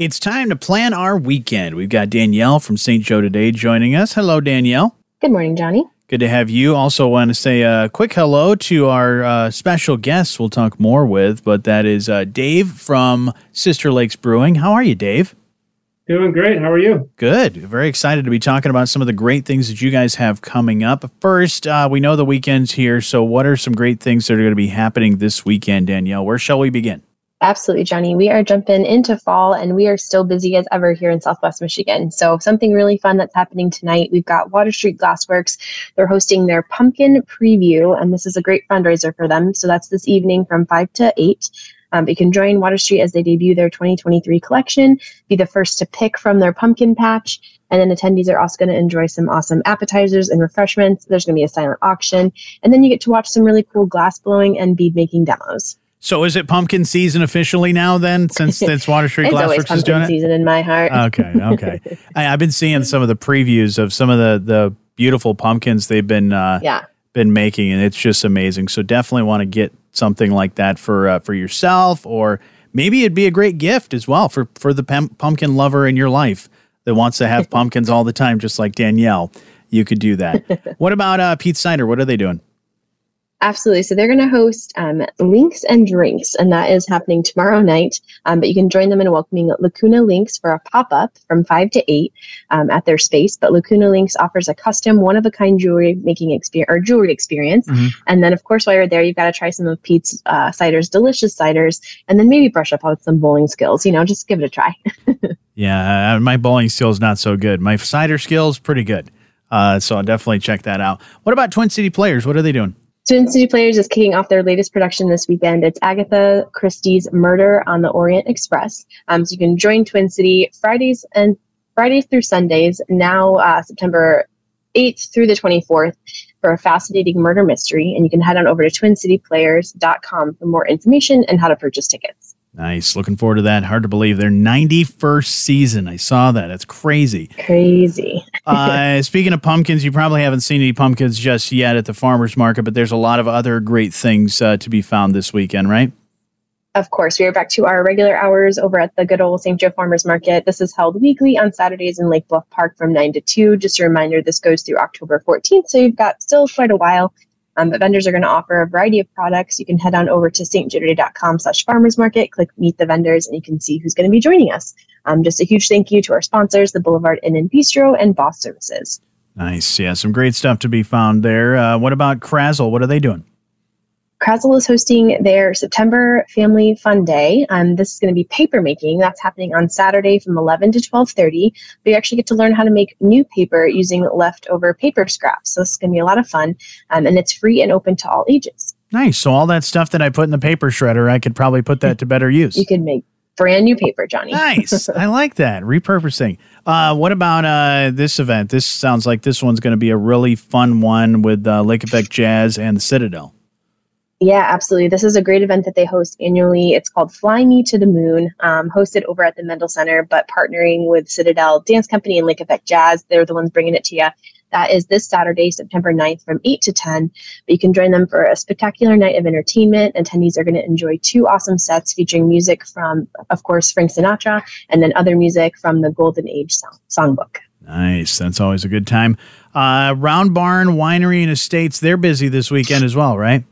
It's time to plan our weekend. We've got Danielle from St. Joe today joining us. Hello, Danielle. Good morning, Johnny. Good to have you. Also, want to say a quick hello to our uh, special guests we'll talk more with, but that is uh, Dave from Sister Lakes Brewing. How are you, Dave? Doing great. How are you? Good. Very excited to be talking about some of the great things that you guys have coming up. First, uh, we know the weekend's here, so what are some great things that are going to be happening this weekend, Danielle? Where shall we begin? Absolutely, Johnny. We are jumping into fall and we are still busy as ever here in Southwest Michigan. So, something really fun that's happening tonight. We've got Water Street Glassworks. They're hosting their pumpkin preview, and this is a great fundraiser for them. So, that's this evening from 5 to 8. Um, you can join Water Street as they debut their 2023 collection, be the first to pick from their pumpkin patch. And then attendees are also going to enjoy some awesome appetizers and refreshments. There's going to be a silent auction. And then you get to watch some really cool glass blowing and bead making demos. So is it pumpkin season officially now? Then, since since Water Street Glassworks is doing it, Pumpkin season in my heart. Okay, okay. I, have been seeing some of the previews of some of the the beautiful pumpkins they've been uh, yeah been making, and it's just amazing. So definitely want to get something like that for uh, for yourself, or maybe it'd be a great gift as well for for the pum- pumpkin lover in your life that wants to have pumpkins all the time, just like Danielle. You could do that. what about uh, Pete's Cider? What are they doing? Absolutely. So they're going to host um, Links and Drinks, and that is happening tomorrow night. Um, but you can join them in welcoming Lacuna Links for a pop up from 5 to 8 um, at their space. But Lacuna Links offers a custom, one of a kind jewelry making experience or jewelry experience. Mm-hmm. And then, of course, while you're there, you've got to try some of Pete's uh, ciders, delicious ciders, and then maybe brush up on some bowling skills. You know, just give it a try. yeah, uh, my bowling skills not so good. My cider skills pretty good. Uh, so I'll definitely check that out. What about Twin City Players? What are they doing? Twin City Players is kicking off their latest production this weekend. It's Agatha Christie's Murder on the Orient Express. Um, so you can join Twin City Fridays and Fridays through Sundays, now uh, September 8th through the 24th, for a fascinating murder mystery. And you can head on over to twincityplayers.com for more information and how to purchase tickets. Nice. Looking forward to that. Hard to believe their 91st season. I saw that. That's crazy. Crazy. Uh, speaking of pumpkins, you probably haven't seen any pumpkins just yet at the farmer's market, but there's a lot of other great things uh, to be found this weekend, right? Of course, we are back to our regular hours over at the good old St. Joe Farmers Market. This is held weekly on Saturdays in Lake Bluff Park from 9 to 2. Just a reminder, this goes through October 14th, so you've got still quite a while um, but vendors are going to offer a variety of products. You can head on over to stjoetoday.com slash farmers market, click meet the vendors, and you can see who's going to be joining us. Um, just a huge thank you to our sponsors, the Boulevard Inn and Bistro and Boss Services. Nice. Yeah, some great stuff to be found there. Uh, what about Krasl? What are they doing? Krasl is hosting their September Family Fun Day. Um, this is going to be paper making. That's happening on Saturday from 11 to 12:30. But you actually get to learn how to make new paper using leftover paper scraps. So this is going to be a lot of fun, um, and it's free and open to all ages. Nice. So all that stuff that I put in the paper shredder, I could probably put that to better use. You could make brand new paper, Johnny. nice. I like that repurposing. Uh, what about uh, this event? This sounds like this one's going to be a really fun one with uh, Lake Effect Jazz and the Citadel. Yeah, absolutely. This is a great event that they host annually. It's called Fly Me to the Moon, um, hosted over at the Mendel Center, but partnering with Citadel Dance Company and Lake Effect Jazz. They're the ones bringing it to you. That is this Saturday, September 9th from 8 to 10. But you can join them for a spectacular night of entertainment. Attendees are going to enjoy two awesome sets featuring music from, of course, Frank Sinatra and then other music from the Golden Age song- songbook. Nice. That's always a good time. Uh, Round Barn Winery and Estates, they're busy this weekend as well, right?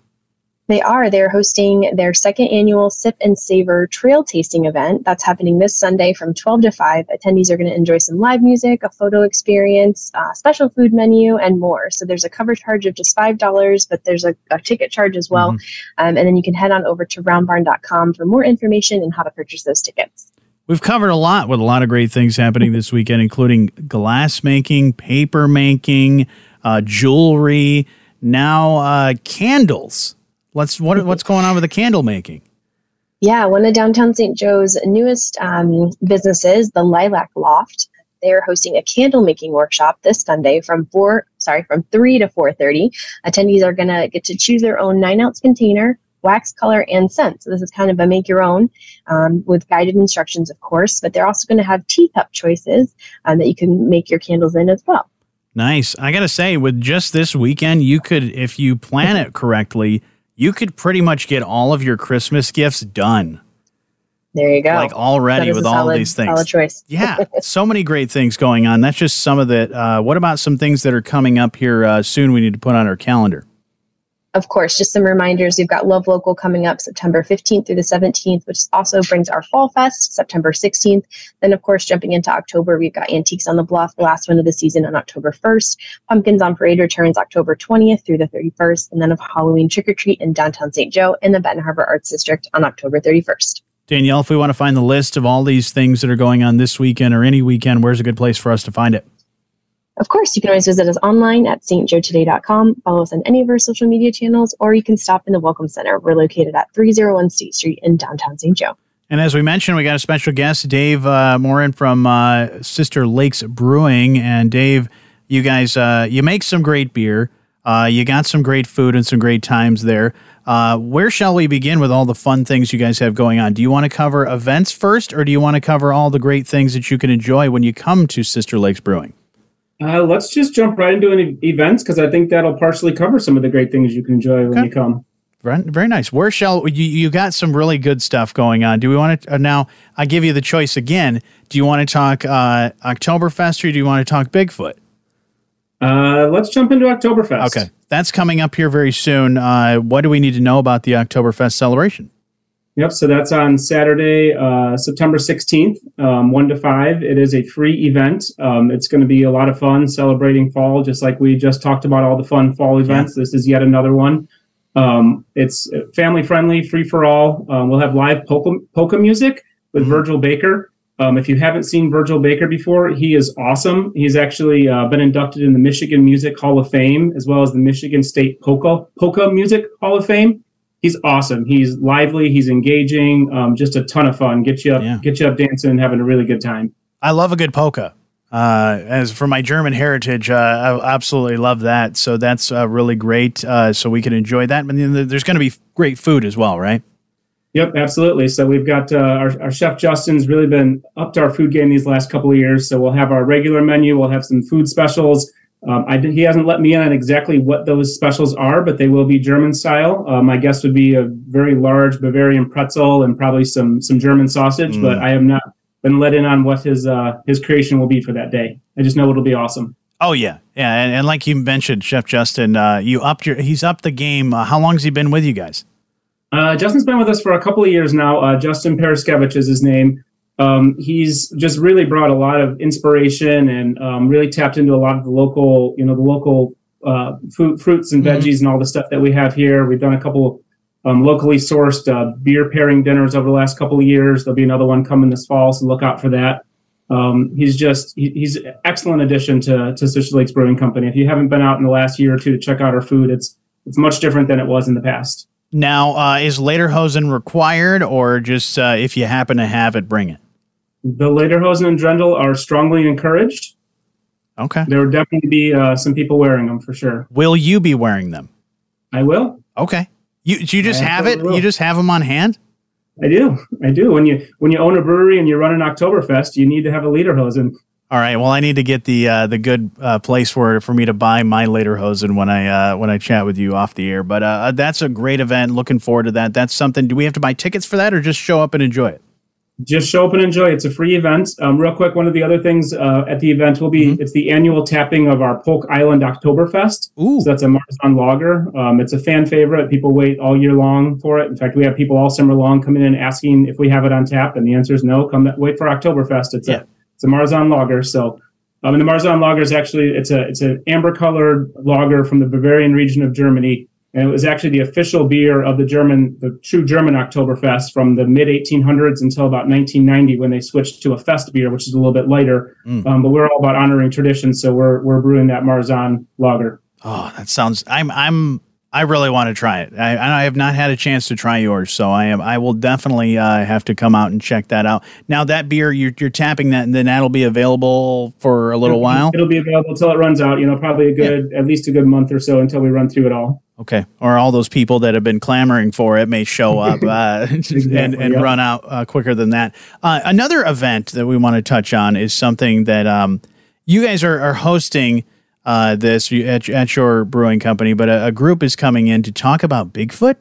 They are. They're hosting their second annual Sip and Savor Trail Tasting event. That's happening this Sunday from 12 to 5. Attendees are going to enjoy some live music, a photo experience, a special food menu, and more. So there's a cover charge of just $5, but there's a, a ticket charge as well. Mm-hmm. Um, and then you can head on over to roundbarn.com for more information and how to purchase those tickets. We've covered a lot with a lot of great things happening this weekend, including glass making, paper making, uh, jewelry, now uh, candles. Let's what, what's going on with the candle making? Yeah, one of downtown St. Joe's newest um, businesses, the Lilac Loft, they're hosting a candle making workshop this Sunday from four, sorry, from three to four thirty. Attendees are going to get to choose their own nine ounce container, wax color, and scent. So this is kind of a make your own um, with guided instructions, of course. But they're also going to have teacup choices um, that you can make your candles in as well. Nice. I got to say, with just this weekend, you could, if you plan it correctly you could pretty much get all of your Christmas gifts done. There you go. Like already with all solid, these things. Solid choice. yeah, so many great things going on. That's just some of the. Uh, what about some things that are coming up here uh, soon? We need to put on our calendar of course, just some reminders. We've got Love Local coming up September 15th through the 17th, which also brings our Fall Fest September 16th. Then, of course, jumping into October, we've got Antiques on the Bluff, the last one of the season on October 1st. Pumpkins on Parade returns October 20th through the 31st. And then of Halloween Trick or Treat in downtown St. Joe in the Benton Harbor Arts District on October 31st. Danielle, if we want to find the list of all these things that are going on this weekend or any weekend, where's a good place for us to find it? Of course, you can always visit us online at stjoetoday.com, follow us on any of our social media channels, or you can stop in the Welcome Center. We're located at 301 State Street in downtown St. Joe. And as we mentioned, we got a special guest, Dave uh, Morin from uh, Sister Lakes Brewing. And Dave, you guys, uh, you make some great beer. Uh, you got some great food and some great times there. Uh, where shall we begin with all the fun things you guys have going on? Do you want to cover events first, or do you want to cover all the great things that you can enjoy when you come to Sister Lakes Brewing? Uh, let's just jump right into any events because I think that'll partially cover some of the great things you can enjoy okay. when you come. Very, very nice. Where shall you? You got some really good stuff going on. Do we want to uh, now? I give you the choice again. Do you want to talk uh, Oktoberfest or do you want to talk Bigfoot? Uh, let's jump into Oktoberfest. Okay, that's coming up here very soon. Uh, what do we need to know about the Oktoberfest celebration? Yep. So that's on Saturday, uh, September 16th, um, 1 to 5. It is a free event. Um, it's going to be a lot of fun celebrating fall, just like we just talked about all the fun fall events. Yeah. This is yet another one. Um, it's family friendly, free for all. Um, we'll have live polka, polka music with mm-hmm. Virgil Baker. Um, if you haven't seen Virgil Baker before, he is awesome. He's actually uh, been inducted in the Michigan Music Hall of Fame as well as the Michigan State Polka, polka Music Hall of Fame he's awesome. He's lively. He's engaging. Um, just a ton of fun. Get you up, yeah. get you up dancing and having a really good time. I love a good polka. Uh, as for my German heritage, uh, I absolutely love that. So that's uh, really great. Uh, so we can enjoy that. But there's going to be great food as well, right? Yep, absolutely. So we've got uh, our, our chef Justin's really been up to our food game these last couple of years. So we'll have our regular menu. We'll have some food specials. Um, I did, he hasn't let me in on exactly what those specials are, but they will be German style. Uh, my guess would be a very large Bavarian pretzel and probably some some German sausage, mm. but I have not been let in on what his uh, his creation will be for that day. I just know it'll be awesome. Oh yeah, yeah, and, and like you mentioned, Chef Justin, uh, you upped your he's upped the game. Uh, how long has he been with you guys? Uh, Justin's been with us for a couple of years now. Uh, Justin Paraskevich is his name um, he's just really brought a lot of inspiration and um, really tapped into a lot of the local, you know, the local uh, fruit, fruits and mm-hmm. veggies mm-hmm. and all the stuff that we have here. We've done a couple um, locally sourced uh, beer pairing dinners over the last couple of years. There'll be another one coming this fall, so look out for that. Um, he's just he, he's an excellent addition to to Sister Lakes Brewing Company. If you haven't been out in the last year or two to check out our food, it's it's much different than it was in the past. Now, uh, is Lederhosen required, or just uh, if you happen to have it, bring it? The Lederhosen and Dirndl are strongly encouraged. Okay. There will definitely be uh, some people wearing them for sure. Will you be wearing them? I will. Okay. You you just I have it. Will. You just have them on hand. I do. I do. When you when you own a brewery and you run an Oktoberfest, you need to have a Lederhosen. All right. Well, I need to get the uh, the good uh, place for for me to buy my Lederhosen when I uh, when I chat with you off the air. But uh, that's a great event. Looking forward to that. That's something. Do we have to buy tickets for that, or just show up and enjoy it? Just show up and enjoy. It's a free event. Um, real quick, one of the other things uh, at the event will be mm-hmm. it's the annual tapping of our Polk Island Oktoberfest. Ooh. So that's a Marzen lager. Um, it's a fan favorite. People wait all year long for it. In fact, we have people all summer long coming in asking if we have it on tap, and the answer is no. Come wait for Oktoberfest. It's yeah. a it's a Marzen lager. So. Um, and the Marzen lager is actually it's a it's an amber colored lager from the Bavarian region of Germany and it was actually the official beer of the German, the true German Oktoberfest from the mid 1800s until about 1990 when they switched to a fest beer, which is a little bit lighter. Mm. Um, but we're all about honoring tradition, so we're we're brewing that Marzen lager. Oh, that sounds. I'm I'm I really want to try it. I, I, have not had a chance to try yours, so I am. I will definitely uh, have to come out and check that out. Now that beer, you're, you're tapping that, and then that'll be available for a little while. It'll be available until it runs out. You know, probably a good, yeah. at least a good month or so until we run through it all. Okay, or all those people that have been clamoring for it may show up uh, exactly, and, and yeah. run out uh, quicker than that. Uh, another event that we want to touch on is something that um, you guys are, are hosting uh, this at, at your brewing company, but a, a, group is coming in to talk about Bigfoot.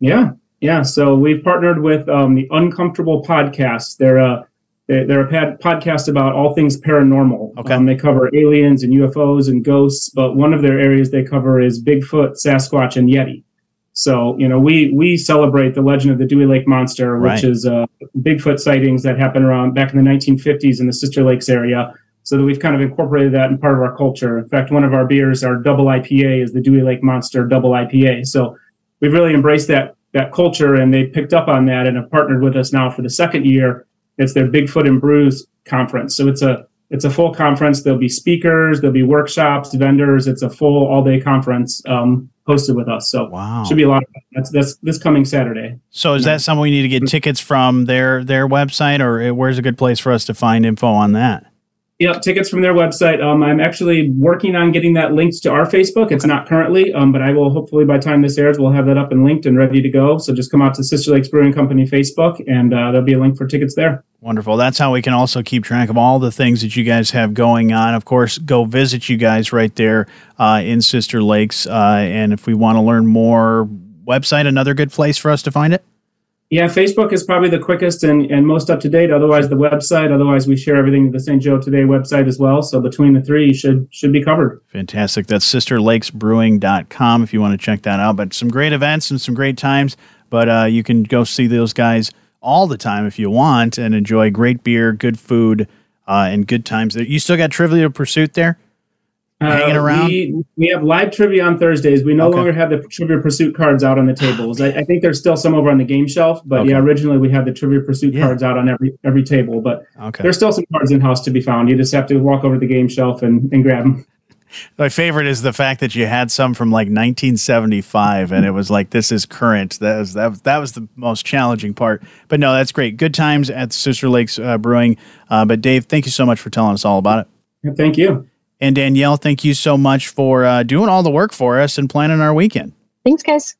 Yeah, Yeah, so we've partnered with um, the Uncomfortable Podcast. They're a they're a pad, podcast about all things paranormal. Okay. Um, they cover aliens and UFOs and ghosts, but one of their areas they cover is Bigfoot, Sasquatch, and Yeti. So you know we we celebrate the legend of the Dewey Lake Monster, which Right. is uh, Bigfoot sightings that happened around back in the 1950s in the Sister Lakes area. So that we've kind of incorporated that in part of our culture. In fact, one of our beers, our double IPA, is the Dewey Lake Monster Double IPA. So we've really embraced that that culture, and they picked up on that and have partnered with us now for the second year. It's their Bigfoot and Brews conference. So it's a it's a full conference. There'll be speakers, there'll be workshops, vendors. It's a full all day conference um, hosted with us. So Wow. should be a lot of fun. That's that's this coming Saturday. So is that something we need to get tickets from their their website, or where's a good place for us to find info on that? Yeah, tickets from their website. Um, I'm actually working on getting that linked to our Facebook. It's not currently, um, but I will hopefully by time this airs, we'll have that up and linked and ready to go. So just come out to Sister Lakes Brewing Company Facebook, and uh, there'll be a link for tickets there. Wonderful. That's how we can also keep track of all the things that you guys have going on. Of course, go visit you guys right there uh, in Sister Lakes. Uh, and if we want to learn more, website another good place for us to find it. Yeah, Facebook is probably the quickest and, and most up to date. Otherwise, the website. Otherwise, we share everything the St. Joe Today website as well. So between the three, should should be covered. Fantastic. That's sisterlakesbrewing.com if you want to check that out. But some great events and some great times. But uh, you can go see those guys all the time if you want and enjoy great beer, good food, uh, and good times. You still got Trivial Pursuit there? Hanging around? Uh, We, we have live trivia on Thursdays. We no Okay. longer have the Trivia Pursuit cards out on the tables. I, I think there's still some over on the game shelf, but Okay. yeah, originally we had the Trivia Pursuit Yeah. cards out on every every table. But Okay. there's still some cards in house to be found. You just have to walk over to the game shelf and, and grab them. My favorite is the fact that you had some from like 1975, and it was like this is current. That was that was, that was the most challenging part. But no, that's great. Good times at Sister Lakes uh, Brewing. Uh, but Dave, thank you so much for telling us all about it. Thank you. And Danielle, thank you so much for uh, doing all the work for us and planning our weekend. Thanks, guys.